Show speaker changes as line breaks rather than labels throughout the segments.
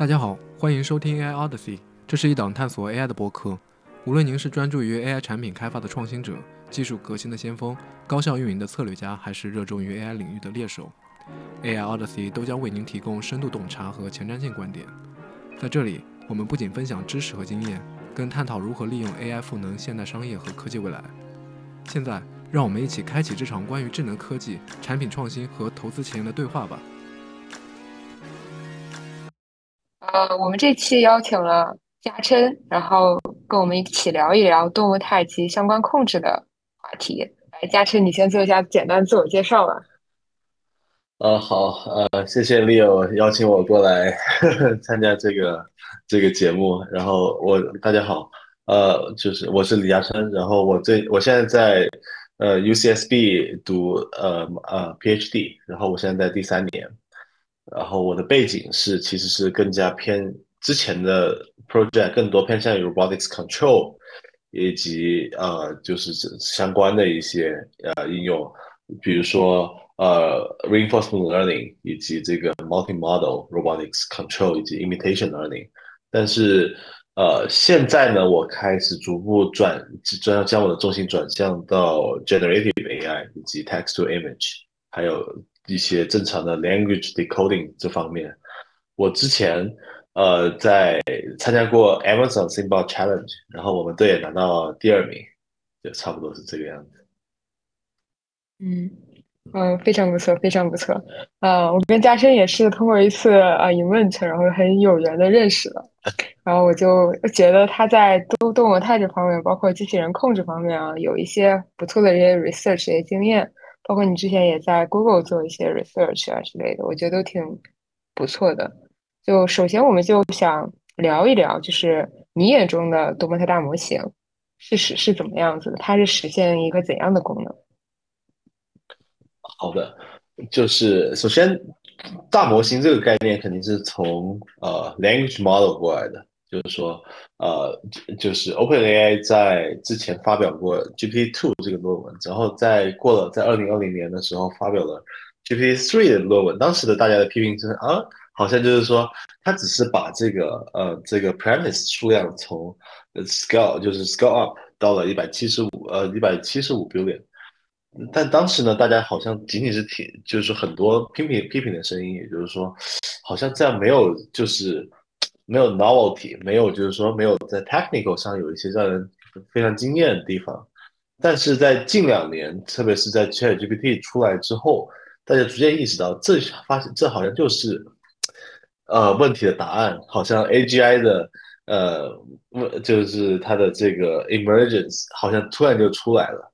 大家好，欢迎收听 AI Odyssey，这是一档探索 AI 的播客。无论您是专注于 AI 产品开发的创新者、技术革新的先锋、高效运营的策略家，还是热衷于 AI 领域的猎手，AI Odyssey 都将为您提供深度洞察和前瞻性观点。在这里，我们不仅分享知识和经验，更探讨如何利用 AI 赋能现代商业和科技未来。现在，让我们一起开启这场关于智能科技、产品创新和投资前沿的对话吧。
呃，我们这期邀请了嘉琛，然后跟我们一起聊一聊动物太极相关控制的话题。来，嘉琛，你先做一下简单自我介绍吧。
呃，好，呃，谢谢 Leo 邀请我过来呵 呵参加这个这个节目。然后我大家好，呃，就是我是李嘉琛，然后我最我现在在呃 UCSB 读呃呃 PhD，然后我现在在第三年。然后我的背景是，其实是更加偏之前的 project 更多偏向于 robotics control，以及呃就是相关的一些呃应用，比如说呃 reinforcement learning 以及这个 multi-model robotics control 以及 imitation learning。但是呃现在呢，我开始逐步转转将我的重心转向到 generative AI 以及 text to image，还有。一些正常的 language decoding 这方面，我之前呃在参加过 Amazon s i m b o l Challenge，然后我们队也拿到第二名，就差不多是这个样子。
嗯嗯，非常不错，非常不错。呃，我跟嘉琛也是通过一次啊 event，然后很有缘的认识了，然后我就觉得他在多动物态这方面，包括机器人控制方面啊，有一些不错的这些 research 一些经验。包括你之前也在 Google 做一些 research 啊之类的，我觉得都挺不错的。就首先，我们就想聊一聊，就是你眼中的多模态大模型是是是怎么样子的？它是实现一个怎样的功能？
好的，就是首先大模型这个概念肯定是从呃 language model 过来的。就是说，呃，就是 OpenAI 在之前发表过 GPT Two 这个论文，然后在过了在二零二零年的时候发表了 GPT Three 的论文。当时的大家的批评是啊，好像就是说，他只是把这个呃这个 premise 数量从 scale 就是 scale up 到了一百七十五呃一百七十五 billion。但当时呢，大家好像仅仅是挺就是很多批评批评的声音，也就是说，好像这样没有就是。没有 novelty，没有就是说没有在 technical 上有一些让人非常惊艳的地方，但是在近两年，特别是在 ChatGPT 出来之后，大家逐渐意识到，这发现这好像就是呃问题的答案，好像 AGI 的呃问就是它的这个 emergence 好像突然就出来了，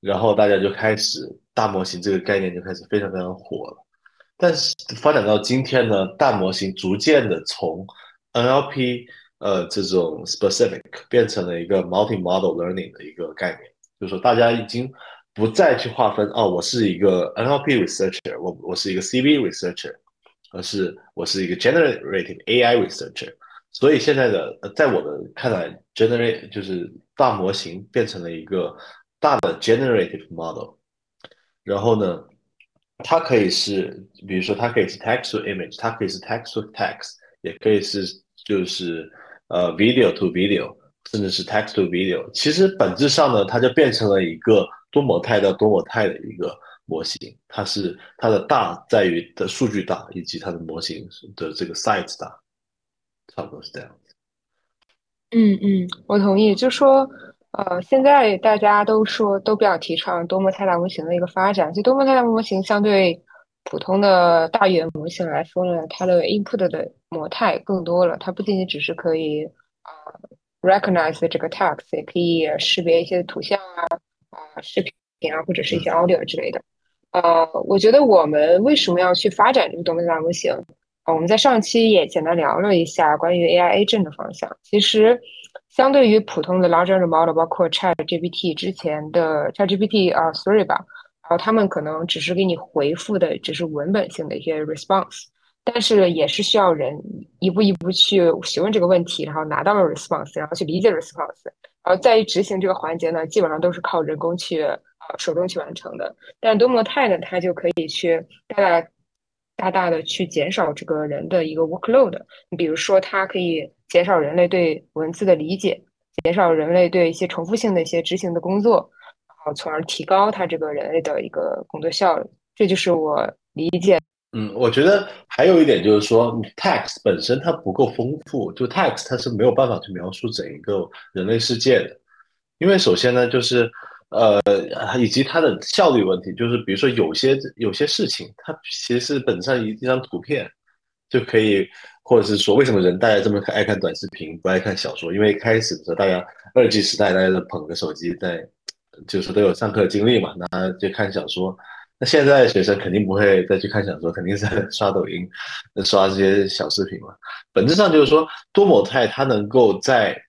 然后大家就开始大模型这个概念就开始非常非常火了，但是发展到今天呢，大模型逐渐的从 NLP 呃，这种 specific 变成了一个 multi-model learning 的一个概念，就是说大家已经不再去划分哦，我是一个 NLP researcher，我我是一个 CV researcher，而是我是一个 generative AI researcher。所以现在的在我的看来，generate 就是大模型变成了一个大的 generative model。然后呢，它可以是，比如说它可以是 text to image，它可以是 text to text，也可以是。就是呃，video to video，甚至是 text to video，其实本质上呢，它就变成了一个多模态的多模态的一个模型。它是它的大在于的数据大，以及它的模型的这个 size 大，差不多是这样子。
嗯嗯，我同意。就说呃，现在大家都说都比较提倡多模态大模型的一个发展。就多模态大模型相对。普通的大语言模型来说呢，它的 input 的模态更多了。它不仅仅只是可以啊 recognize 这个 text，也可以识别一些图像啊啊视频啊，或者是一些 audio 之类的。呃，我觉得我们为什么要去发展这个多模态模型啊？我们在上期也简单聊了一下关于 AI agent 的方向。其实，相对于普通的 large language model，包括 ChatGPT 之前的 ChatGPT 啊，Three 吧。然后他们可能只是给你回复的，只是文本性的一些 response，但是也是需要人一步一步去询问这个问题，然后拿到了 response，然后去理解 response，然后在于执行这个环节呢，基本上都是靠人工去呃手动去完成的。但多模态呢，它就可以去大大大大的去减少这个人的一个 workload。你比如说，它可以减少人类对文字的理解，减少人类对一些重复性的一些执行的工作，后从而提高它这个人类的一个工作效率。这就是我理解。
嗯，我觉得还有一点就是说，text 本身它不够丰富，就 text 它是没有办法去描述整一个人类世界的，因为首先呢，就是呃，以及它的效率问题，就是比如说有些有些事情，它其实是本上一张图片就可以，或者是说为什么人大家这么爱看短视频，不爱看小说？因为开始的时候大家二 G 时代，大家都捧个手机在，就是都有上课经历嘛，那就看小说。那现在学生肯定不会再去看小说，肯定是在 刷抖音、刷这些小视频嘛。本质上就是说，多模态它能够在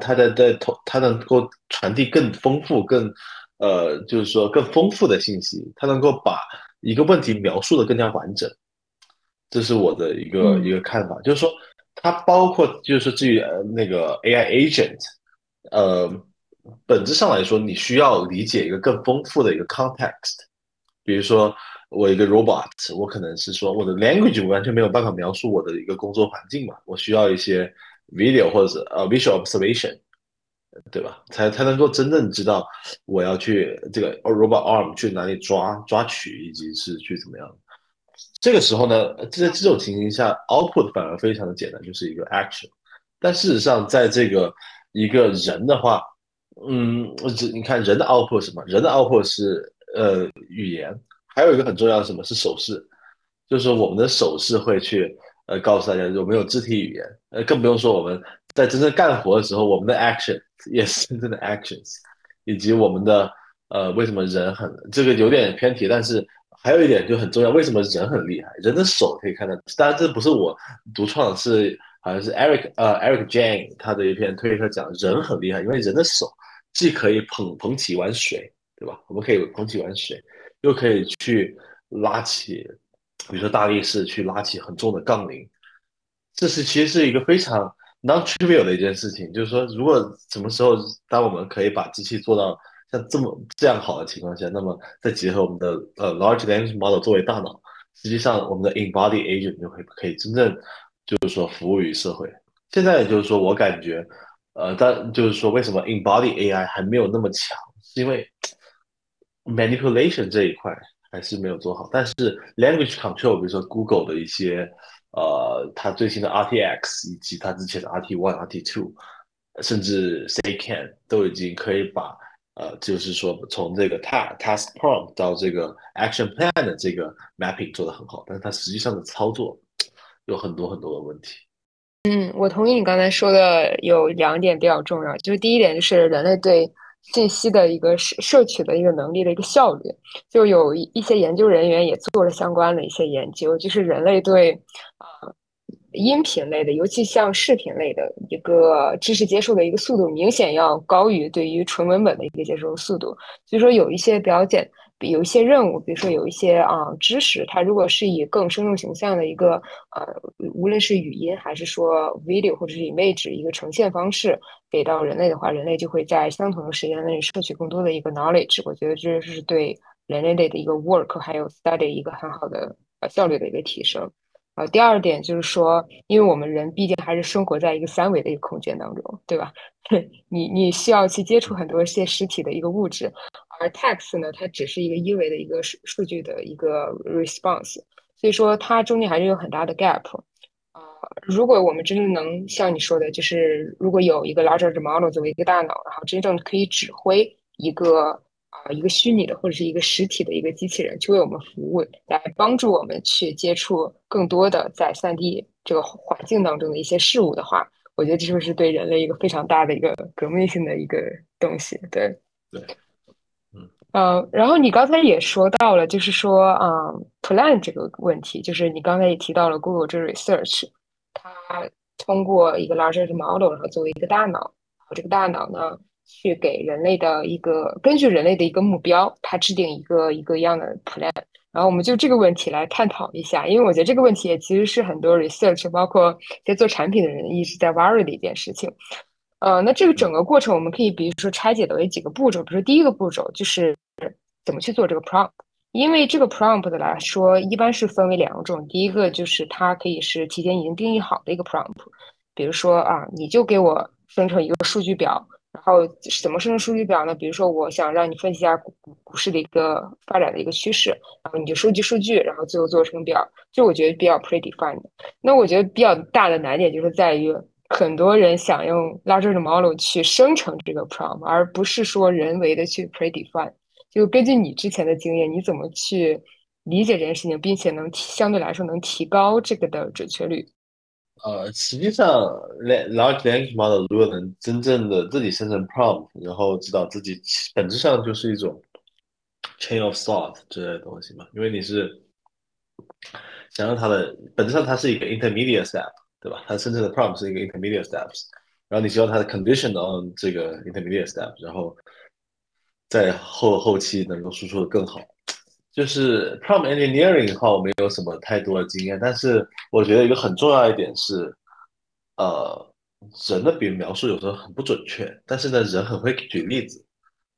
它在在同，它能够传递更丰富、更呃，就是说更丰富的信息。它能够把一个问题描述的更加完整，这是我的一个一个看法。就是说，它包括就是至于那个 AI agent，呃，本质上来说，你需要理解一个更丰富的一个 context。比如说，我一个 robot，我可能是说我的 language 完全没有办法描述我的一个工作环境嘛，我需要一些 video 或者是呃 visual observation，对吧？才才能够真正知道我要去这个 robot arm 去哪里抓抓取，以及是去怎么样。这个时候呢，在这种情形下，output 反而非常的简单，就是一个 action。但事实上，在这个一个人的话，嗯，我只你看人的 output 是什么？人的 output 是。呃，语言还有一个很重要的什么是手势，就是说我们的手势会去呃告诉大家有没有肢体语言，呃，更不用说我们在真正干活的时候，我们的 action 也是真正的 actions，以及我们的呃为什么人很这个有点偏题，但是还有一点就很重要，为什么人很厉害？人的手可以看到，当然这不是我独创，是好像是 Eric 呃 Eric Jane 他的一篇推特讲人很厉害，因为人的手既可以捧捧起一碗水。对吧？我们可以捧起一碗水，又可以去拉起，比如说大力士去拉起很重的杠铃，这是其实是一个非常 non-trivial 的一件事情。就是说，如果什么时候当我们可以把机器做到像这么这样好的情况下，那么再结合我们的呃 large language model 作为大脑，实际上我们的 embodied agent 就会可以真正就是说服务于社会。现在就是说我感觉，呃，但就是说为什么 embody AI 还没有那么强，是因为。manipulation 这一块还是没有做好，但是 language control，比如说 Google 的一些，呃，它最新的 RTX 以及它之前的 RT One、RT Two，甚至 Say Can 都已经可以把，呃，就是说从这个 task task prompt 到这个 action plan 的这个 mapping 做得很好，但是它实际上的操作有很多很多的问题。
嗯，我同意你刚才说的有两点比较重要，就是第一点就是人类对。信息的一个摄摄取的一个能力的一个效率，就有一些研究人员也做了相关的一些研究，就是人类对啊音频类的，尤其像视频类的一个知识接受的一个速度，明显要高于对于纯文本的一个接受速度。所以说有一些比较简。有一些任务，比如说有一些啊知识，它如果是以更生动形象的一个呃，无论是语音还是说 video 或者是 image 一个呈现方式给到人类的话，人类就会在相同的时间内摄取更多的一个 knowledge。我觉得这是对人类类的一个 work 还有 study 一个很好的呃效率的一个提升。呃，第二点就是说，因为我们人毕竟还是生活在一个三维的一个空间当中，对吧？你你需要去接触很多一些实体的一个物质，而 text 呢，它只是一个一维的一个数数据的一个 response，所以说它中间还是有很大的 gap。啊，如果我们真的能像你说的，就是如果有一个 larger model 作为一个大脑，然后真正可以指挥一个。啊，一个虚拟的或者是一个实体的一个机器人去为我们服务，来帮助我们去接触更多的在三 D 这个环境当中的一些事物的话，我觉得这就是对人类一个非常大的一个革命性的一个东西。对，
对，
呃，然后你刚才也说到了，就是说，嗯，plan 这个问题，就是你刚才也提到了 Google 这 research，它通过一个 larger model，然后作为一个大脑，然后这个大脑呢。去给人类的一个根据人类的一个目标，它制定一个一个样的 plan，然后我们就这个问题来探讨一下，因为我觉得这个问题也其实是很多 research，包括在做产品的人一直在 worry 的一件事情。呃，那这个整个过程我们可以比如说拆解的为几个步骤，比如说第一个步骤就是怎么去做这个 prompt，因为这个 prompt 的来说，一般是分为两种，第一个就是它可以是提前已经定义好的一个 prompt，比如说啊，你就给我生成一个数据表。然后怎么生成数据表呢？比如说，我想让你分析一下股股市的一个发展的一个趋势，然后你就收集数据，然后最后做成表。就我觉得比较 predefined。那我觉得比较大的难点就是在于，很多人想用 large model 去生成这个 prompt，而不是说人为的去 predefine。就根据你之前的经验，你怎么去理解这件事情，并且能相对来说能提高这个的准确率？
呃，实际上，large language model 如果能真正的自己生成 prompt，然后知道自己本质上就是一种 chain of thought 之类的东西嘛，因为你是想让它的本质上它是一个 intermediate step，对吧？它生成的 prompt 是一个 intermediate steps，然后你需要它的 condition on 这个 intermediate step，然后在后后期能够输出的更好。就是 prompt engineering 的话，我没有什么太多的经验，但是我觉得一个很重要一点是，呃，人的语描述有时候很不准确，但是呢，人很会举例子，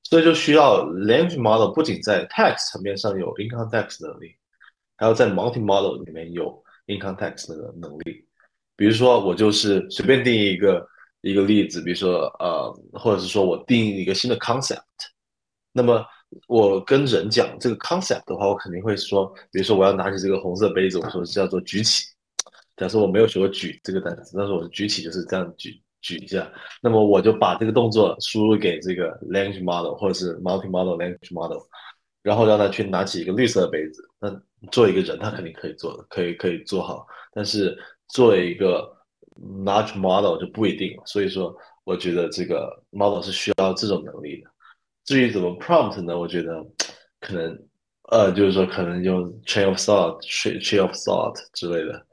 所以就需要 language model 不仅在 text 层面上有 in context 能力，还要在 multi model 里面有 in context 的能力。比如说，我就是随便定义一个一个例子，比如说呃，或者是说我定义一个新的 concept，那么。我跟人讲这个 concept 的话，我肯定会说，比如说我要拿起这个红色杯子，我说叫做举起。假设我没有学过举这个单词，但是我举起就是这样举举一下。那么我就把这个动作输入给这个 language model 或者是 multi model language model，然后让他去拿起一个绿色的杯子。那做一个人，他肯定可以做的，可以可以做好。但是作为一个 large model 就不一定了。所以说，我觉得这个 model 是需要这种能力的。至于怎么 prompt 呢？我觉得可能，呃，就是说可能用 chain of thought、chain of thought 之类的。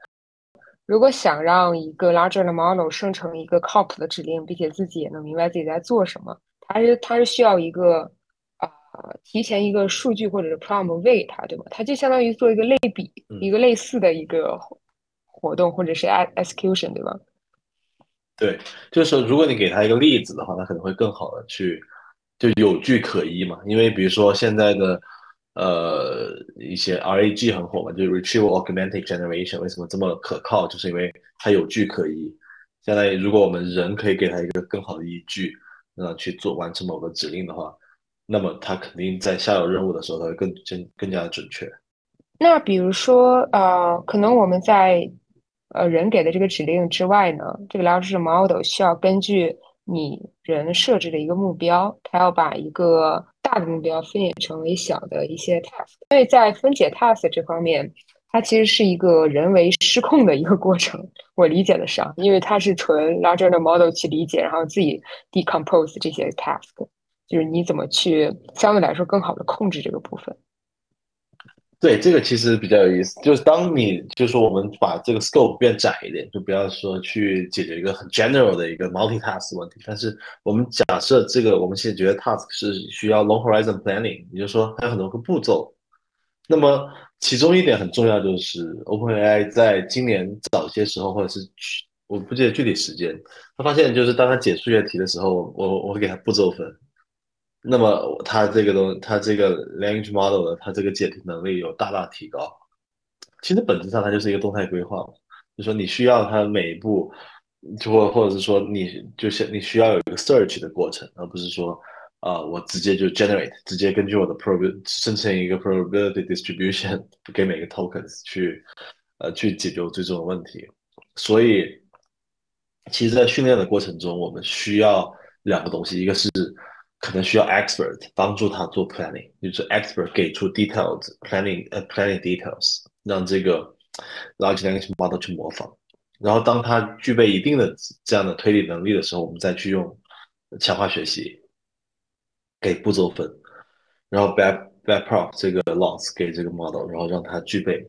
如果想让一个 larger 的 model 生成一个靠谱的指令，并且自己也能明白自己在做什么，它是它是需要一个啊提前一个数据或者是 prompt 喂它，对吧？它就相当于做一个类比，一个类似的一个活动或者是 execution，对吧？
对，就是说，如果你给他一个例子的话，他可能会更好的去。就有据可依嘛，因为比如说现在的呃一些 RAG 很火嘛，就是 Retrieval Augmented Generation 为什么这么可靠，就是因为它有据可依。相当于如果我们人可以给它一个更好的依据，那去做完成某个指令的话，那么它肯定在下有任务的时候，它会更更更加的准确。
那比如说呃，可能我们在呃人给的这个指令之外呢，这个 large model 需要根据。你人设置的一个目标，他要把一个大的目标分解成为小的一些 task。所以在分解 task 这方面，它其实是一个人为失控的一个过程。我理解的是，因为它是纯 larger 的 model 去理解，然后自己 decompose 这些 task，就是你怎么去相对来说更好的控制这个部分。
对，这个其实比较有意思，就是当你就是说我们把这个 scope 变窄一点，就不要说去解决一个很 general 的一个 multi-task 问题，但是我们假设这个我们现在觉得 task 是需要 long horizon planning，也就是说它有很多个步骤。那么其中一点很重要，就是 OpenAI 在今年早些时候，或者是去我不记得具体时间，他发现就是当他解数学题的时候，我我会给他步骤分。那么它这个东，它这个 language model 的，它这个解题能力有大大提高。其实本质上它就是一个动态规划嘛，就说你需要它每一步，就或或者是说你就是你需要有一个 search 的过程，而不是说啊我直接就 generate，直接根据我的 prob 生成一个 probability distribution 给每个 tokens 去呃去解决最终的问题。所以，其实，在训练的过程中，我们需要两个东西，一个是。可能需要 expert 帮助他做 planning，就是 expert 给出 details planning 呃 planning details，让这个 large language model 去模仿。然后当他具备一定的这样的推理能力的时候，我们再去用强化学习给步骤分，然后 back back prop 这个 loss 给这个 model，然后让它具备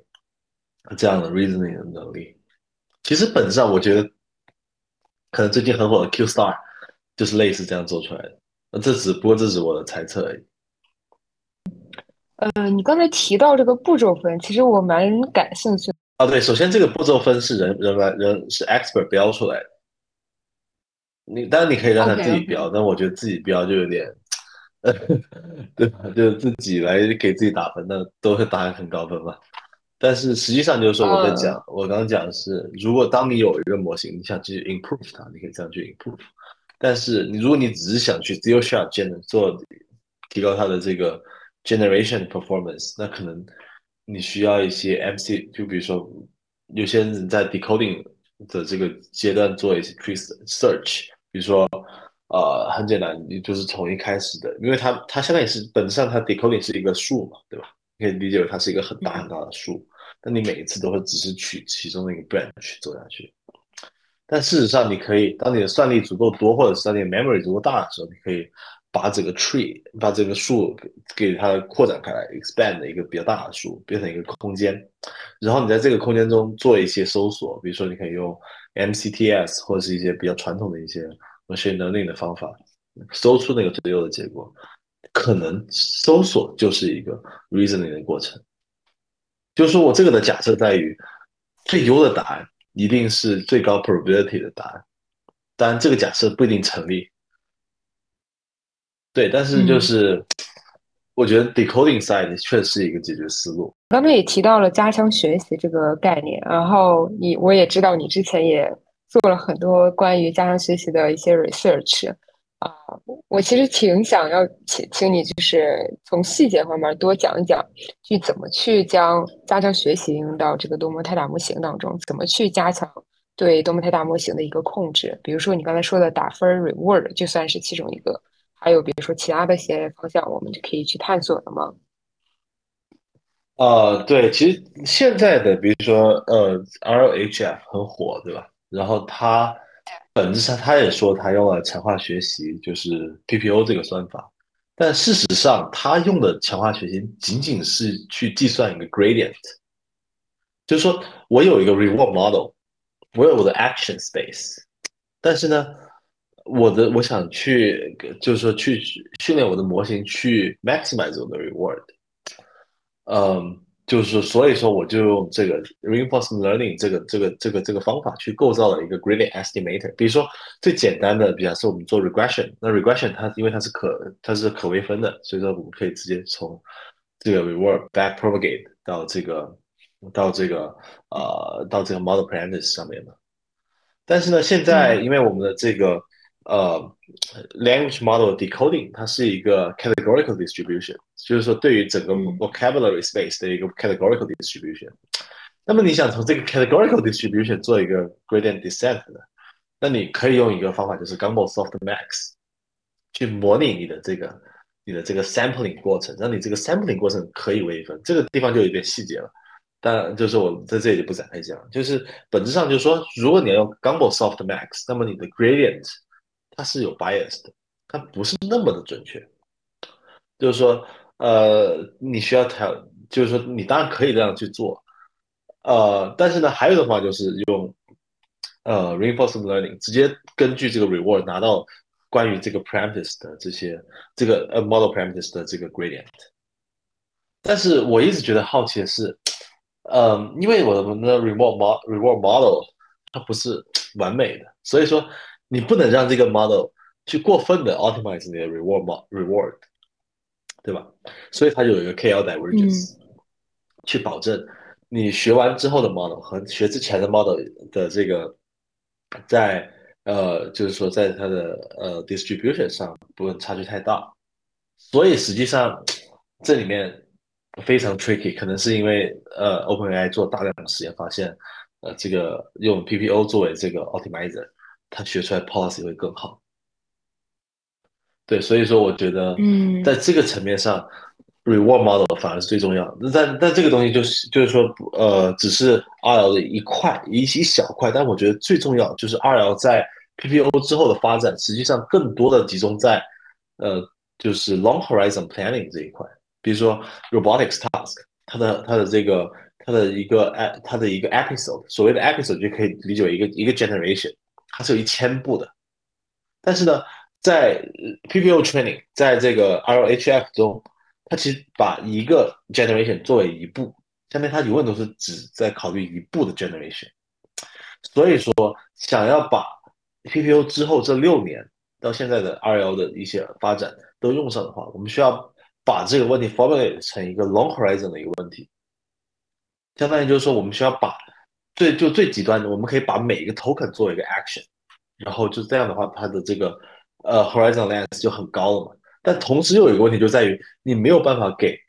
这样的 reasoning 的能力。其实本质上我觉得，可能最近很火的 Q Star 就是类似这样做出来的。那这只不过这是我的猜测而已。
呃，你刚才提到这个步骤分，其实我蛮感兴趣。
啊，对，首先这个步骤分是人人来人是 expert 标出来的。你当然你可以让他自己标，但我觉得自己标就有点 对吧？就自己来给自己打分，那都会打很高分嘛。但是实际上就是说，我在讲，
嗯
我刚刚讲的是，如果当你有一个模型，你想去 improve 它，你可以这样去 improve。但是你如果你只是想去 zero shot 做提高它的这个 generation performance，那可能你需要一些 MC，就比如说有些人在 decoding 的这个阶段做一些 tree search，比如说呃很简单，你就是从一开始的，因为它它相当于是本质上它 decoding 是一个树嘛，对吧？你可以理解为它是一个很大很大的树，那你每一次都会只是取其中的一个 branch 走下去。但事实上，你可以当你的算力足够多，或者是当你的 memory 足够大的时候，你可以把整个 tree 把这个树给给它扩展开来，expand 一个比较大的树，变成一个空间。然后你在这个空间中做一些搜索，比如说你可以用 MCTS 或者是一些比较传统的一些 machine learning 的方法，搜出那个最优的结果。可能搜索就是一个 reasoning 的过程。就是说我这个的假设在于，最优的答案一定是最高 probability 的答案，当然这个假设不一定成立。对，但是就是、我觉得 decoding side 确实是一个解决思路。
刚才也提到了加强学习这个概念，然后你我也知道你之前也做了很多关于加强学习的一些 research 啊，我其实挺想要请请你就是从细节方面多讲一讲，去怎么去将加强学习应用到这个多模态大模型当中，怎么去加强对多模态大模型的一个控制，比如说你刚才说的打分 reward 就算是其中一个，还有比如说其他的一些方向，我们就可以去探索的吗？
呃，对，其实现在的比如说呃 RHF 很火，对吧？然后它本质上他也说他用了强化学习，就是 PPO 这个算法，但事实上他用的强化学习仅仅是去计算一个 gradient，就是说我有一个 reward model，我有我的 action space，但是呢，我的我想去就是说去训练我的模型去 maximize 我的 reward。嗯，就是，所以说我就用这个 reinforcement learning 这个这个这个这个方法去构造了一个 gradient estimator。比如说最简单的，比方说我们做 regression，那 regression 它因为它是可它是可微分的，所以说我们可以直接从这个 reward back propagate 到这个到这个呃到这个 model parameters 上面的。但是呢，现在因为我们的这个呃 language model decoding 它是一个 categorical distribution，就是说对于整个 vocabulary space 的一个 categorical distribution。那么你想从这个 categorical distribution 做一个 gradient descent 呢？那你可以用一个方法，就是 Gumbel softmax 去模拟你的这个你的这个 sampling 过程，让你这个 sampling 过程可以微分。这个地方就有点细节了。但就是我在这里就不展开讲，就是本质上就是说，如果你要用 Gumbel softmax，那么你的 gradient 它是有 bias 的，它不是那么的准确。就是说，呃，你需要调，就是说你当然可以这样去做，呃，但是呢，还有的话就是用呃 reinforcement learning，直接根据这个 reward 拿到关于这个 parameters 的这些这个呃 model parameters 的这个 gradient。但是我一直觉得好奇的是，嗯，因为我们的 reward model reward model 它不是完美的，所以说你不能让这个 model 去过分的 optimize 你的 reward mo- reward，对吧？所以它就有一个 KL divergence，、去保证你学完之后的 model 和学之前的 model 的这个在呃，就是说在它的呃 distribution 上不能差距太大。所以实际上这里面非常 tricky，可能是因为呃 OpenAI 做大量的实验发现，呃这个用 PPO 作为这个 optimizer，它学出来 policy 会更好。对，所以说我觉得，
嗯
在这个层面上，reward model 反而是最重要的。但但这个东西就是就是说，呃，只是 RL 的一块一一小块，但我觉得最重要就是 RL 在 PPO 之后的发展，实际上更多的集中在呃，就是 long horizon planning 这一块，比如说 robotics task，它的它的这个它的一个它的一个 episode，所谓的 episode 就可以理解为一个一个 generation，它是有一千步的，但是呢。在 PPO training，在这个 RLHF 中，它其实把一个 generation 作为一步，下面它永远都是只在考虑一步的 generation。所以说，想要把 PPO 之后这六年到现在的 RL 的一些发展，都用上的话，我们需要把这个问题 formulate 成一个 long horizon 的一个问题，相当于就是说，我们需要把最就最极端的，我们可以把每一个 token 做一个 action，然后就这样的话，它的这个呃 horizon length 就很高了嘛。但同时又有一个问题，就在于你没有办法给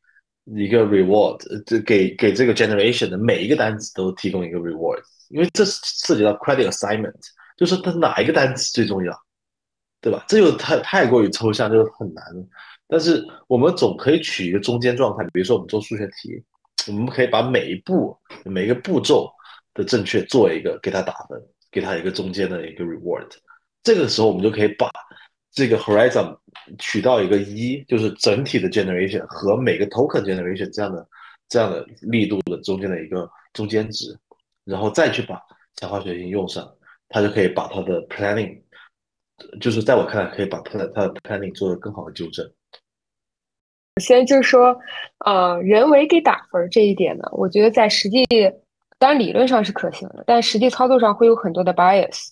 一个 reward，这给给这个 generation 的每一个单词都提供一个 reward，因为这涉及到 credit assignment，就是它哪一个单词最重要。对吧？这就太太过于抽象，就是很难。但是我们总可以取一个中间状态，比如说我们做数学题，我们可以把每一步、每一个步骤的正确做一个，给它打分，给它一个中间的一个 reward。这个时候我们就可以把这个 horizon 取到一个一，就是整体的 generation 和每个 token generation 这样的这样的力度的中间的一个中间值，然后再去把强化学习用上，它就可以把它的 planning。就是在我看来，可以把它的它的 planning 做的更好的纠正。
先就是说，呃，人为给打分这一点呢，我觉得在实际，当然理论上是可行的，但实际操作上会有很多的 bias。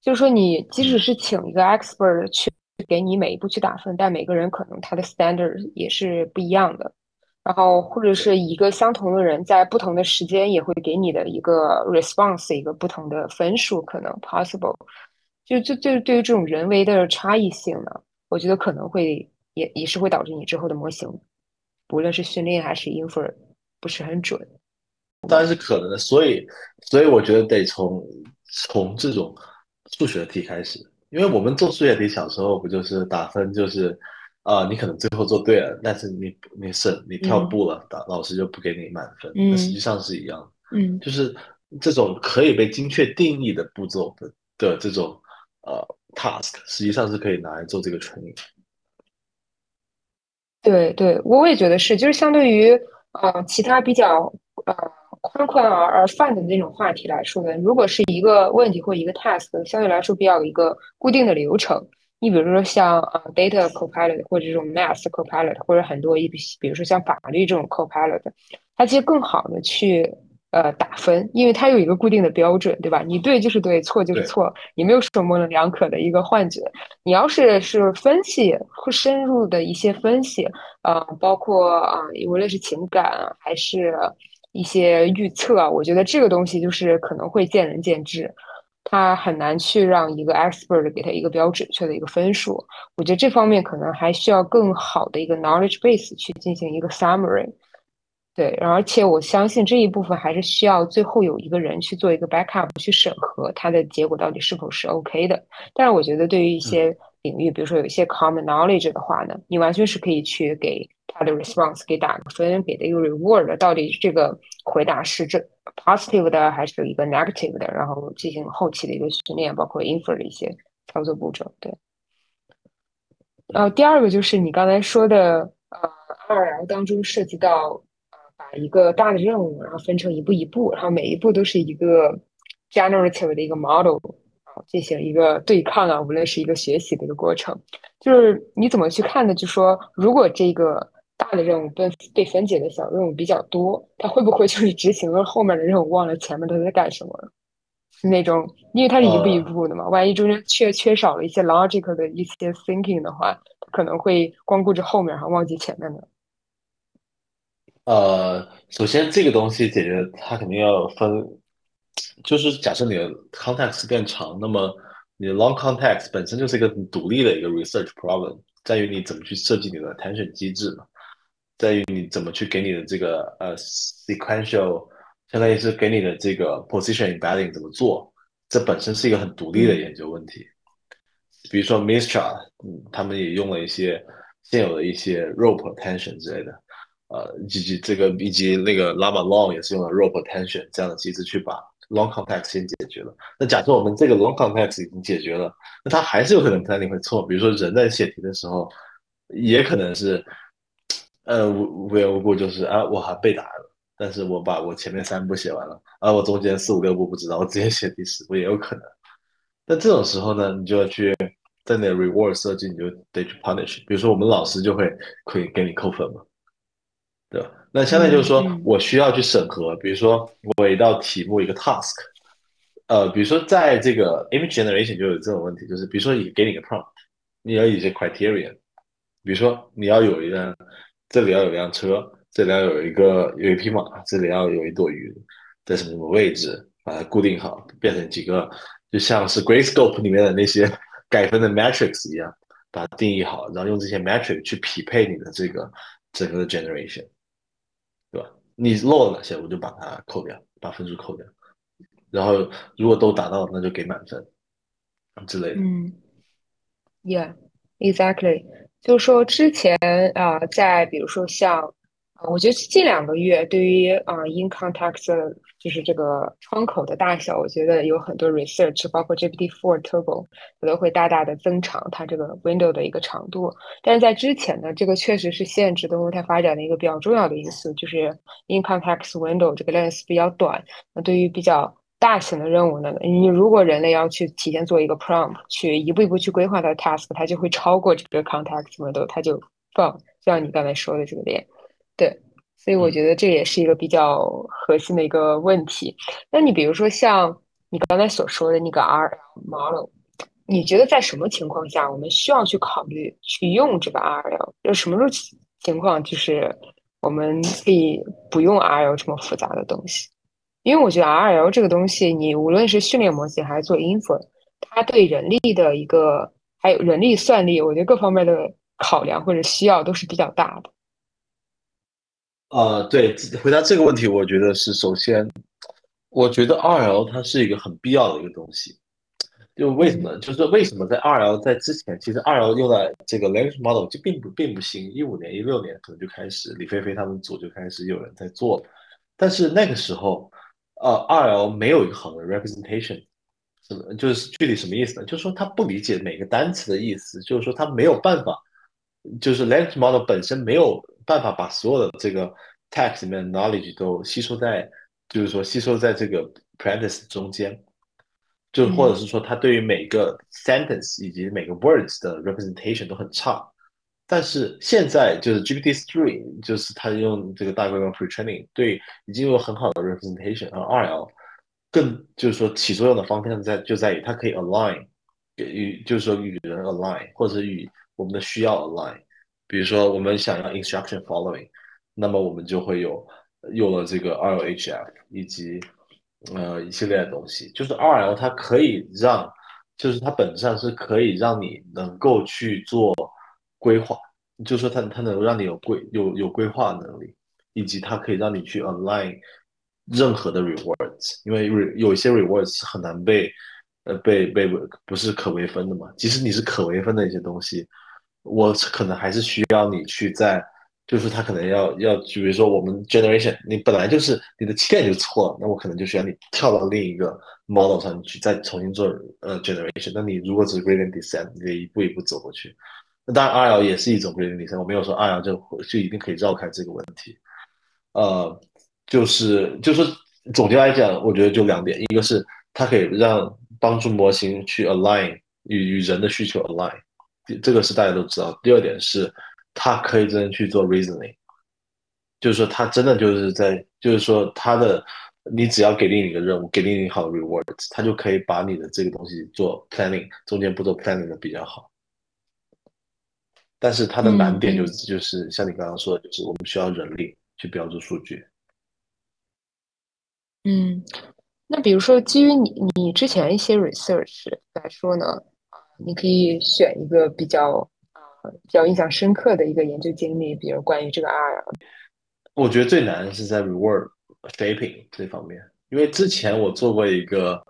就是说，你即使是请一个 expert 去给你每一步去打分，但每个人可能他的 standard 也是不一样的。然后或者是一个相同的人在不同的时间也会给你的一个 response 一个不同的分数，可能 possible。就就就对于这种人为的差异性呢，我觉得可能会也也是会导致你之后的模型，不论是训练还是 infer，不是很准。
当然是可能的，所以所以我觉得得从从这种数学题开始，因为我们做数学题小时候不就是打分就是啊，你可能最后做对了，但是你你是你跳步了，打老师就不给你满分，那实际上是一样
的，嗯，
就是这种可以被精确定义的步骤的的这种。呃，task 实际上是可以拿来做这个 training。
对对，我也觉得是，就是相对于呃其他比较呃宽宽而而泛的那种话题来说呢，如果是一个问题或一个 task，相对来说比较有一个固定的流程。你比如说像呃 data copilot 或者这种 math copilot，或者很多一比如说像法律这种 copilot，它其实更好的去。呃，打分，因为它有一个固定的标准，对吧？你对就是对，错就是错，你没有什么模棱两可的一个幻觉。你要是是分析或深入的一些分析，呃，包括啊，无论是情感还是一些预测，我觉得这个东西就是可能会见仁见智，它很难去让一个 expert 给他一个比较准确的一个分数。我觉得这方面可能还需要更好的一个 knowledge base 去进行一个 summary。对，而且我相信这一部分还是需要最后有一个人去做一个 backup 去审核它的结果到底是否是 OK 的。但是我觉得对于一些领域，比如说有一些 common knowledge 的话呢，你完全是可以去给他的 response 给打个分，给的一个 reward，到底这个回答是这 positive 的还是一个 negative 的，然后进行后期的一个训练，包括 infer 的一些操作步骤。对。然后第二个就是你刚才说的，呃，RL 当中涉及到呃把。一个大的任务，然后分成一步一步，然后每一步都是一个 generative 的一个 model，进行一个对抗啊，无论是一个学习的一个过程，就是你怎么去看呢？就说如果这个大的任务被被分解的小任务比较多，他会不会就是执行了后面的任务，忘了前面都在干什么了？那种，因为它是一步一步的嘛，万一中间缺缺少了一些 logic 的一些 thinking 的话，可能会光顾着后面，然后忘记前面的。
呃，首先这个东西解决它肯定要分，就是假设你的 context 变长，那么你的 long context 本身就是一个独立的一个 research problem，在于你怎么去设计你的 attention 机制嘛，在于你怎么去给你的这个呃 sequential，相当于是给你的这个 position embedding 怎么做，这本身是一个很独立的研究问题。比如说 Mistra，嗯，他们也用了一些现有的一些 rope attention 之类的。呃，以及这个以及那个 Llama Long 也是用了 Rope Attention 这样的机制去把 Long Context 先解决了。那假设我们这个 Long Context 已经解决了，那它还是有可能推理会错。比如说人在写题的时候，也可能是呃无无缘无故就是啊，我还背答案了，但是我把我前面三步写完了，啊，我中间四五六步不知道，我直接写第十步也有可能。那这种时候呢，你就要去在你的 Reward 设计，你就得去 Punish。比如说我们老师就会可以给你扣分嘛。对吧？那相当于就是说我需要去审核，比如说我一道题目一个 task，呃，比如说在这个 image generation 就有这种问题，就是比如说你给你个 prompt，你要有一些 criteria，比如说你要有一辆，这里要有辆车，这里要有一个有一匹马，这里要有一朵云，在什么什么位置，把它固定好，变成几个，就像是 Grayscope 里面的那些 改分的 matrix 一样，把它定义好，然后用这些 matrix 去匹配你的这个整个的 generation？你漏了哪些，我就把它扣掉，把分数扣掉，然后如果都达到，那就给满分之类的。
嗯，Yeah，exactly。就是说之前啊，在比如说像。我觉得近两个月对于啊 in contact 就是这个窗口的大小，我觉得有很多 research，包括 GPT-4 Turbo，它都会大大的增长它这个 window 的一个长度。但是在之前呢，这个确实是限制动物它发展的一个比较重要的因素，就是 in context window 这个 length 比较短。那对于比较大型的任务呢，你如果人类要去提前做一个 prompt，去一步一步去规划它的 task，它就会超过这个 context window，它就放，像你刚才说的这个点。对，所以我觉得这也是一个比较核心的一个问题。那你比如说像你刚才所说的那个 RL model，你觉得在什么情况下我们需要去考虑去用这个 RL？就什么时候情况就是我们可以不用 RL 这么复杂的东西？因为我觉得 RL 这个东西，你无论是训练模型还是做 infer，它对人力的一个还有人力算力，我觉得各方面的考量或者需要都是比较大的。
呃，对，回答这个问题，我觉得是首先，我觉得 RL 它是一个很必要的一个东西。就为什么？就是为什么在 RL 在之前，其实 RL 用在这个 language model 就并不并不新，一五年、一六年可能就开始，李飞飞他们组就开始有人在做。但是那个时候，呃，RL 没有一个好的 representation，什么就是具体什么意思呢？就是说他不理解每个单词的意思，就是说他没有办法，就是 language model 本身没有。办法把所有的这个 text 里面的 knowledge 都吸收在，就是说吸收在这个 parenthesis 中间，就或者是说它对于每个 sentence 以及每个 words 的 representation 都很差。但是现在就是 GPT three，就是它用这个大规模 pretraining，对已经有很好的 representation，而 RL 更就是说起作用的方向在就在于它可以 align 与就是说与人 align，或者与我们的需要 align。比如说，我们想要 instruction following，那么我们就会有用了这个 RLHF 以及呃一系列的东西。就是 RL 它可以让，就是它本质上是可以让你能够去做规划，就是说它它能让你有规有有规划能力，以及它可以让你去 align 任何的 rewards，因为有一些 rewards 很难被呃被被不是可微分的嘛，即使你是可微分的一些东西。我可能还是需要你去在，就是他可能要要，就比如说我们 generation，你本来就是你的起点就错了，那我可能就需要你跳到另一个 model 上去再重新做呃 generation。那你如果只是 gradient descent，你得一步一步走过去。那当然 RL 也是一种 gradient descent，我没有说 RL 就就一定可以绕开这个问题。呃，就是就是总结来讲，我觉得就两点，一个是它可以让帮助模型去 align 与与人的需求 align。这个是大家都知道。第二点是，它可以真的去做 reasoning，就是说它真的就是在，就是说它的，你只要给定一个任务，给定一个好的 rewards，它就可以把你的这个东西做 planning，中间不做 planning 的比较好。但是它的难点就是，就是像你刚刚说的，就是我们需要人力去标注数据。
嗯，那比如说基于你你之前一些 research 来说呢？你可以选一个比较啊比较印象深刻的一个研究经历，比如关于这个 R。
我觉得最难是在 reward shaping 这方面，因为之前我做过一个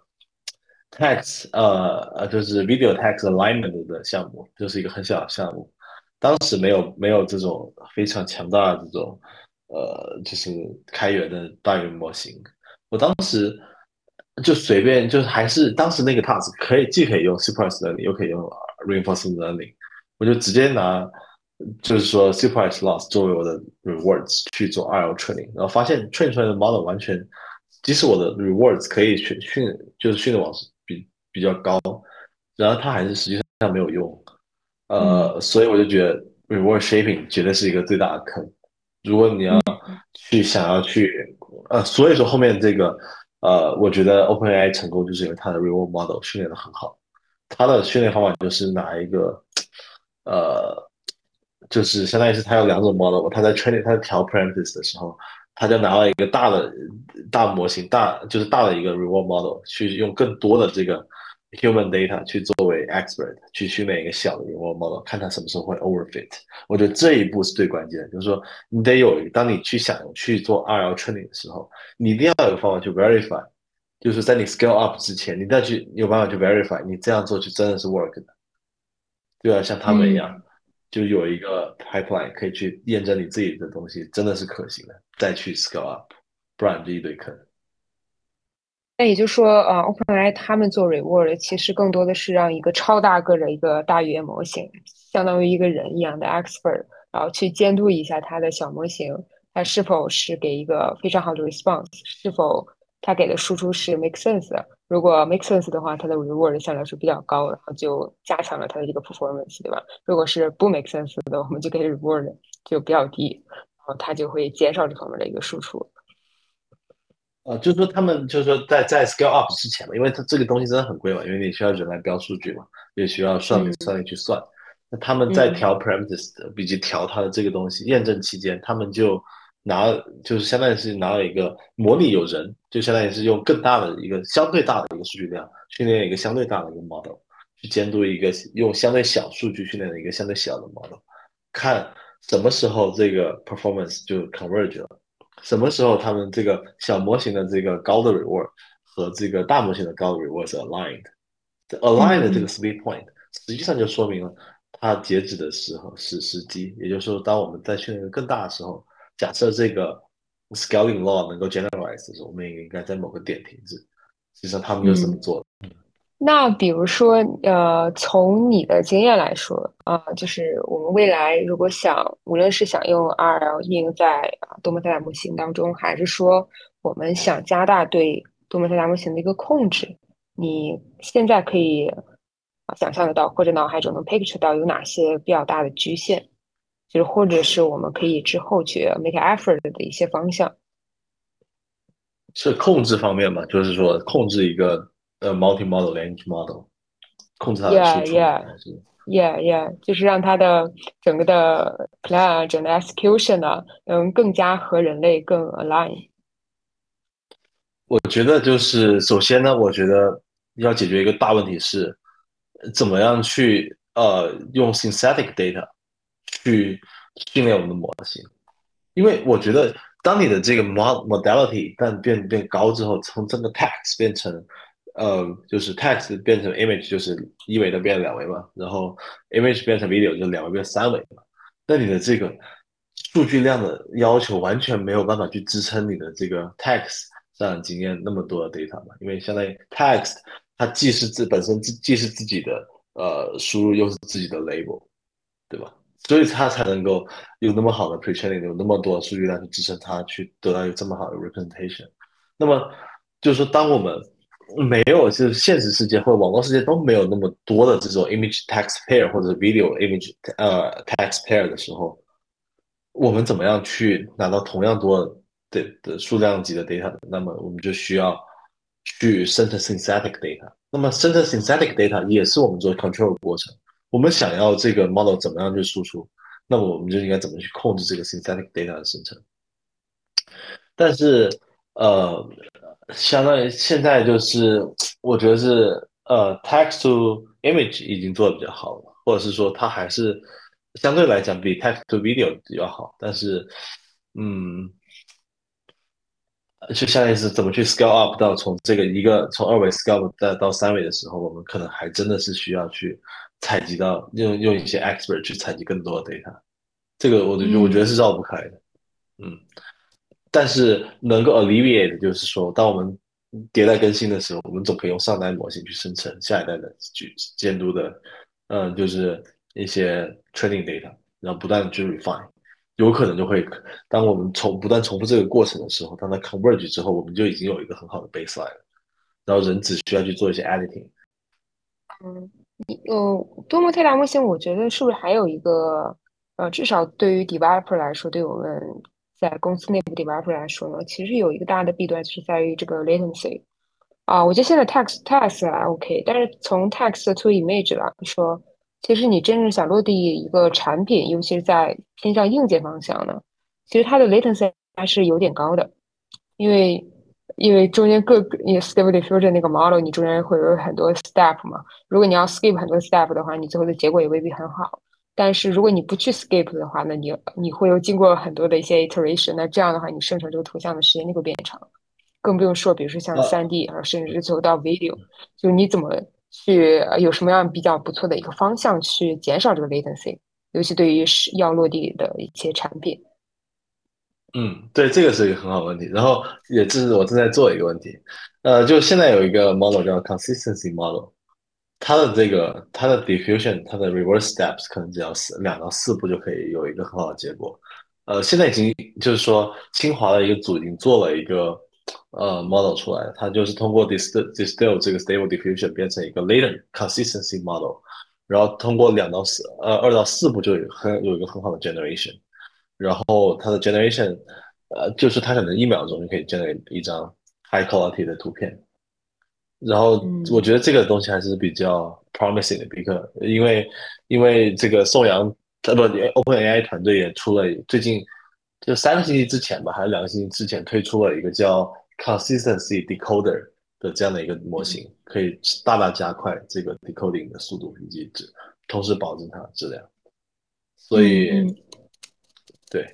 text 呃呃就是 video text alignment 的项目，就是一个很小的项目，当时没有没有这种非常强大的这种呃就是开源的大语言模型，我当时。就随便，就是还是当时那个 task 可以既可以用 supervised learning，又可以用 reinforcement learning，我就直接拿就是说 supervised loss 作为我的 rewards 去做 RL training，然后发现 train 出来的 model 完全，即使我的 rewards 可以训训就是训的网比比较高，然后它还是实际上没有用，呃，所以我就觉得 reward shaping 绝对是一个最大的坑。如果你要去想要去，呃，所以说后面这个。呃，我觉得 OpenAI 成功就是因为它的 Reward Model 训练的很好。它的训练方法就是拿一个，呃，就是相当于是它有两种 model，它在 training 它在调 parameters 的时候，它就拿了一个大的大模型，大就是大的一个 reward model，去用更多的这个 human data 去作为 expert 去训练一个小的 reward model，看它什么时候会 overfit。我觉得这一步是最关键的，就是说你得有，当你去想去做 RL training 的时候，你一定要有个方法去 verify，就是在你 scale up 之前，你再去有办法去 verify，你这样做就真的是 work 的，对啊像他们一样。就有一个 pipeline 可以去验证你自己的东西真的是可行的，再去 scale up，不然就一堆坑。
那也就是说，呃，OpenAI 他们做 reward 其实更多的是让一个超大个的一个大语言模型，相当于一个人一样的 expert，然后去监督一下它的小模型，它是否是给一个非常好的 response，是否它给的输出是 make sense。如果 make sense 的话，它的 reward 相对来说比较高，然后就加强了它的这个 performance，对吧？如果是不 make sense 的，我们就给 reward 就比较低，然后它就会减少这方面的一个输出。
呃，就是说他们就是说在在 scale up 之前嘛，因为它这个东西真的很贵嘛，因为你需要人来标数据嘛，也需要算力算力去算。那他们在调 parameters 以及调它的这个东西验证期间，他们就。拿就是相当于是拿了一个模拟有人，就相当于是用更大的一个相对大的一个数据量训练一个相对大的一个 model，去监督一个用相对小数据训练的一个相对小的 model，看什么时候这个 performance 就 converge 了，什么时候他们这个小模型的这个高的 reward 和这个大模型的高的 reward 是 aligned，aligned 这个 speed point 实际上就说明了它截止的时候是时机，也就是说当我们在训练更大的时候。假设这个 scaling law 能够 generalize 的时候，我们也应该在某个点停止。实际上，他们就是这么做的。
那比如说，呃，从你的经验来说，啊，就是我们未来如果想，无论是想用 RL 应用在多模态大模型当中，还是说我们想加大对多模态大模型的一个控制，你现在可以想象得到，或者脑海中能 picture 到有哪些比较大的局限？就是或者是我们可以之后去 make effort 的一些方向，
是控制方面嘛？就是说控制一个呃 multi model language model，控制它的输出
，yeah yeah，就是让它的整个的 plan 整个 execution 呢，能更加和人类更 align。
我觉得就是首先呢，我觉得要解决一个大问题是，怎么样去呃用 synthetic data。去训练我们的模型，因为我觉得，当你的这个 mod modality 但变变高之后，从这个 text 变成，呃，就是 text 变成 image，就是一维的变两维嘛，然后 image 变成 video 就两维变三维嘛，那你的这个数据量的要求完全没有办法去支撑你的这个 text 上经验那么多的 data 嘛，因为相当于 text 它既是自本身自既是自己的呃输入，又是自己的 label，对吧？所以它才能够有那么好的 pretraining，有那么多数据量去支撑它，去得到一个这么好的 representation。那么就是说，当我们没有就是现实世界或者网络世界都没有那么多的这种 image text pair 或者 video image 呃 text pair 的时候，我们怎么样去拿到同样多的的数量级的 data？那么我们就需要去生成 synthetic data。那么生成 synthetic data 也是我们做 control 的过程。我们想要这个 model 怎么样去输出，那么我们就应该怎么去控制这个 synthetic data 的生成。但是，呃，相当于现在就是，我觉得是，呃，text to image 已经做的比较好了，或者是说它还是相对来讲比 text to video 比较好。但是，嗯，就相当于是怎么去 scale up 到从这个一个从二维 scale 到到三维的时候，我们可能还真的是需要去。采集到用用一些 expert 去采集更多的 data，这个我我觉得是绕不开的，嗯，但是能够 alleviate 的就是说，当我们迭代更新的时候，我们总可以用上代模型去生成下一代的去监督的，嗯，就是一些 training data，然后不断的去 refine，有可能就会，当我们重不断重复这个过程的时候，当它 converge 之后，我们就已经有一个很好的 baseline 了，然后人只需要去做一些 editing，
嗯。呃，多模态大模型，我觉得是不是还有一个呃，至少对于 developer 来说，对我们在公司内部 developer 来说呢，其实有一个大的弊端，就是在于这个 latency 啊。我觉得现在 text text 还 OK，但是从 text to image 来说，其实你真正想落地一个产品，尤其是在偏向硬件方向呢，其实它的 latency 还是有点高的，因为因为中间各你 stable diffusion 那个 model，你中间会有很多 step 嘛，如果你要 skip 很多 step 的话，你最后的结果也未必很好。但是如果你不去 skip 的话，那你你会有经过很多的一些 iteration，那这样的话，你生成这个图像的时间就会变长，更不用说比如说像三 D，然后甚至最后到 video，就你怎么。去有什么样比较不错的一个方向去减少这个 latency，尤其对于是要落地的一些产品。
嗯，对，这个是一个很好的问题。然后也这是我正在做一个问题。呃，就现在有一个 model 叫 consistency model，它的这个它的 diffusion，它的 reverse steps 可能只要四两到四步就可以有一个很好的结果。呃，现在已经就是说清华的一个组已经做了一个。呃，model 出来，它就是通过 distill distill 这个 stable diffusion 变成一个 latent consistency model，然后通过两到四呃二到四步就有很有一个很好的 generation，然后它的 generation 呃就是它可能一秒钟就可以 generate 一张 high quality 的图片，然后我觉得这个东西还是比较 promising 的，比克，因为因为这个宋阳呃不 OpenAI 团队也出了最近就三个星期之前吧，还是两个星期之前推出了一个叫 Consistency Decoder 的这样的一个模型，可以大大加快这个 decoding 的速度以及质，同时保证它的质量。所以，对，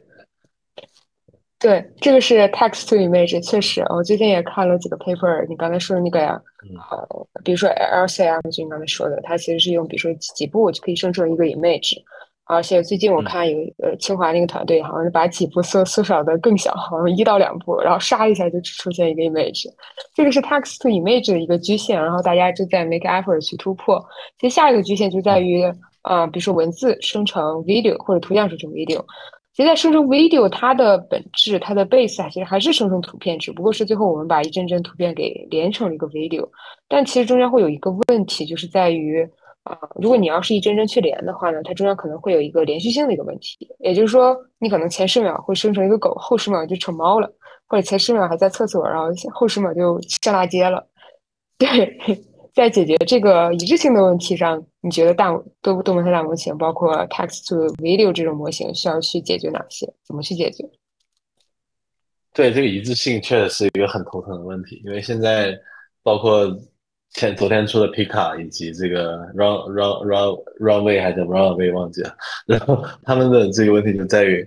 对，这个是 text to image，确实，我最近也看了几个 paper。你刚才说的那个呀，呃，比如说 LCM，就你刚才说的，它其实是用，比如说几步就可以生成一个 image。而且最近我看有呃清华那个团队好像是把几步缩缩小的更小，好像一到两步，然后唰一下就只出现一个 image，这个是 text to image 的一个局限，然后大家就在 make effort 去突破。其实下一个局限就在于呃，比如说文字生成 video 或者图像生成 video。其实在生成 video 它的本质它的 base 啊，其实还是生成图片，只不过是最后我们把一帧帧图片给连成了一个 video。但其实中间会有一个问题，就是在于。啊，如果你要是一帧帧去连的话呢，它中间可能会有一个连续性的一个问题，也就是说，你可能前十秒会生成一个狗，后十秒就成猫了，或者前十秒还在厕所，然后后十秒就上大街了。对，在解决这个一致性的问题上，你觉得大多多模态大模型，包括 text to video 这种模型，需要去解决哪些？怎么去解决？
对，这个一致性确实是一个很头疼的问题，因为现在包括。前昨天出的皮卡以及这个 run run run runway 还是 runway 忘记了，然后他们的这个问题就在于，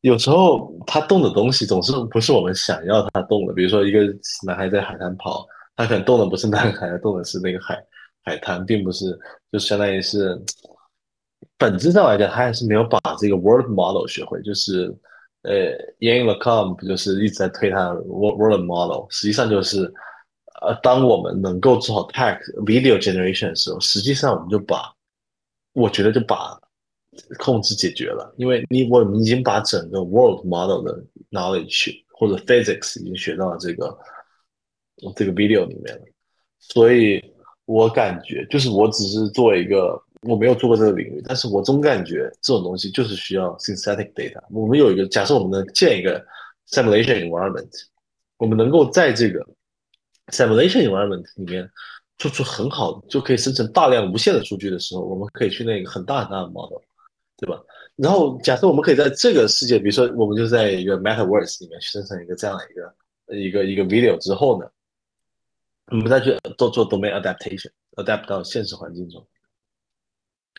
有时候他动的东西总是不是我们想要他动的。比如说一个男孩在海滩跑，他可能动的不是男孩，动的是那个海海滩，并不是就相当于是本质上来讲，他还是没有把这个 world model 学会。就是呃，Ian LeCom 不就是一直在推他 word word model，实际上就是。呃，当我们能够做好 text video generation 的时候，实际上我们就把，我觉得就把控制解决了，因为你我们已经把整个 world model 的 knowledge 或者 physics 已经学到了这个这个 video 里面了，所以我感觉就是我只是作为一个我没有做过这个领域，但是我总感觉这种东西就是需要 synthetic data。我们有一个假设，我们能建一个 simulation environment，我们能够在这个 simulation environment 里面做出很好，就可以生成大量无限的数据的时候，我们可以去那个很大很大的 model，对吧？然后假设我们可以在这个世界，比如说我们就在一个 MetaVerse 里面去生成一个这样的一个一个一个 video 之后呢，我们再去做做 domain adaptation，adapt 到现实环境中，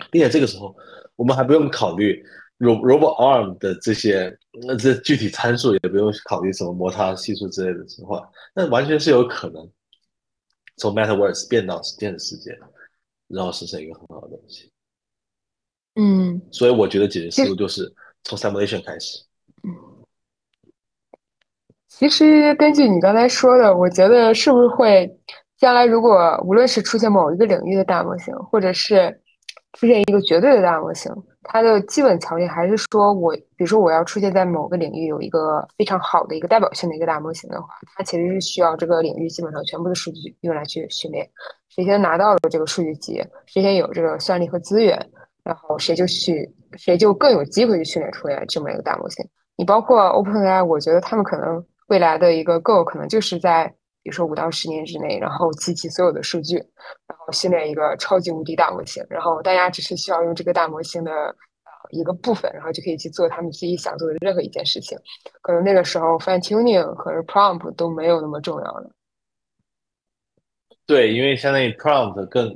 并且这个时候我们还不用考虑 robot arm 的这些那这具体参数，也不用考虑什么摩擦系数之类的情况。那完全是有可能从 MetaVerse 变到现实世界，然后实现一个很好的东西。
嗯，
所以我觉得解决思路就是从 simulation 开始。
其实根据你刚才说的，我觉得是不是会将来如果无论是出现某一个领域的大模型，或者是出现一个绝对的大模型。它的基本条件还是说，我比如说我要出现在某个领域有一个非常好的一个代表性的一个大模型的话，它其实是需要这个领域基本上全部的数据用来去训练。谁先拿到了这个数据集，谁先有这个算力和资源，然后谁就去，谁就更有机会去训练出来这么一个大模型。你包括 OpenAI，我觉得他们可能未来的一个 goal 可能就是在比如说五到十年之内，然后集齐所有的数据，然后训练一个超级无敌大模型，然后大家只是需要用这个大模型的一个部分，然后就可以去做他们自己想做的任何一件事情。可能那个时候 fine tuning 和 prompt 都没有那么重要了。
对，因为相当于 prompt 更，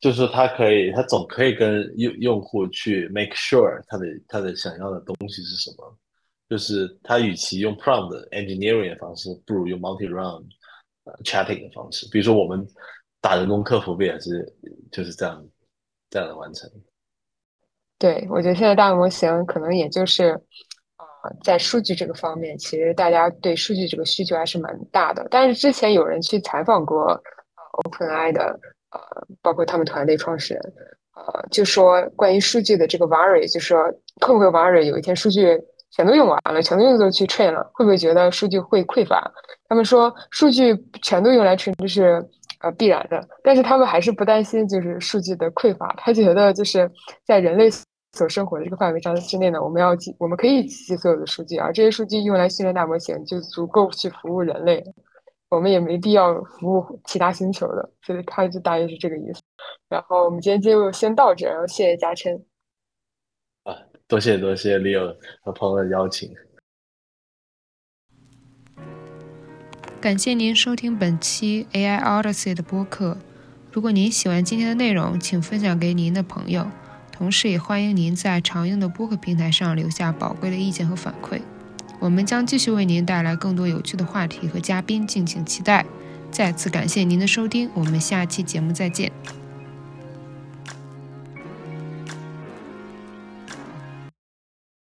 就是说它可以，它总可以跟用用户去 make sure 他的他的想要的东西是什么。就是他与其用 prompt engineering 的方式，不如用 multi round 呃 chatting 的方式。比如说我们打人工客服不也是就是这样这样的完成？
对，我觉得现在大模型可能也就是啊、在数据这个方面，其实大家对数据这个需求还是蛮大的。但是之前有人去采访过 OpenAI 的呃，包括他们团队创始人，呃，就说关于数据的这个 vary，就说会不会 worry 有一天数据全都用完了，全都用都去 train 了，会不会觉得数据会匮乏？他们说数据全都用来 train 这是呃必然的，但是他们还是不担心就是数据的匮乏，他觉得就是在人类所生活的这个范围上之内呢，我们要记我们可以记忆所有的数据，而这些数据用来训练大模型就足够去服务人类，我们也没必要服务其他星球的，所以他就大约是这个意思。然后我们今天就先到这，然后谢谢嘉琛。
多谢多谢 Leo 和朋友的邀请。
感谢您收听本期 AI Odyssey 的播客。如果您喜欢今天的内容，请分享给您的朋友，同时也欢迎您在常用的播客平台上留下宝贵的意见和反馈。我们将继续为您带来更多有趣的话题和嘉宾，敬请期待。再次感谢您的收听，我们下期节目再见。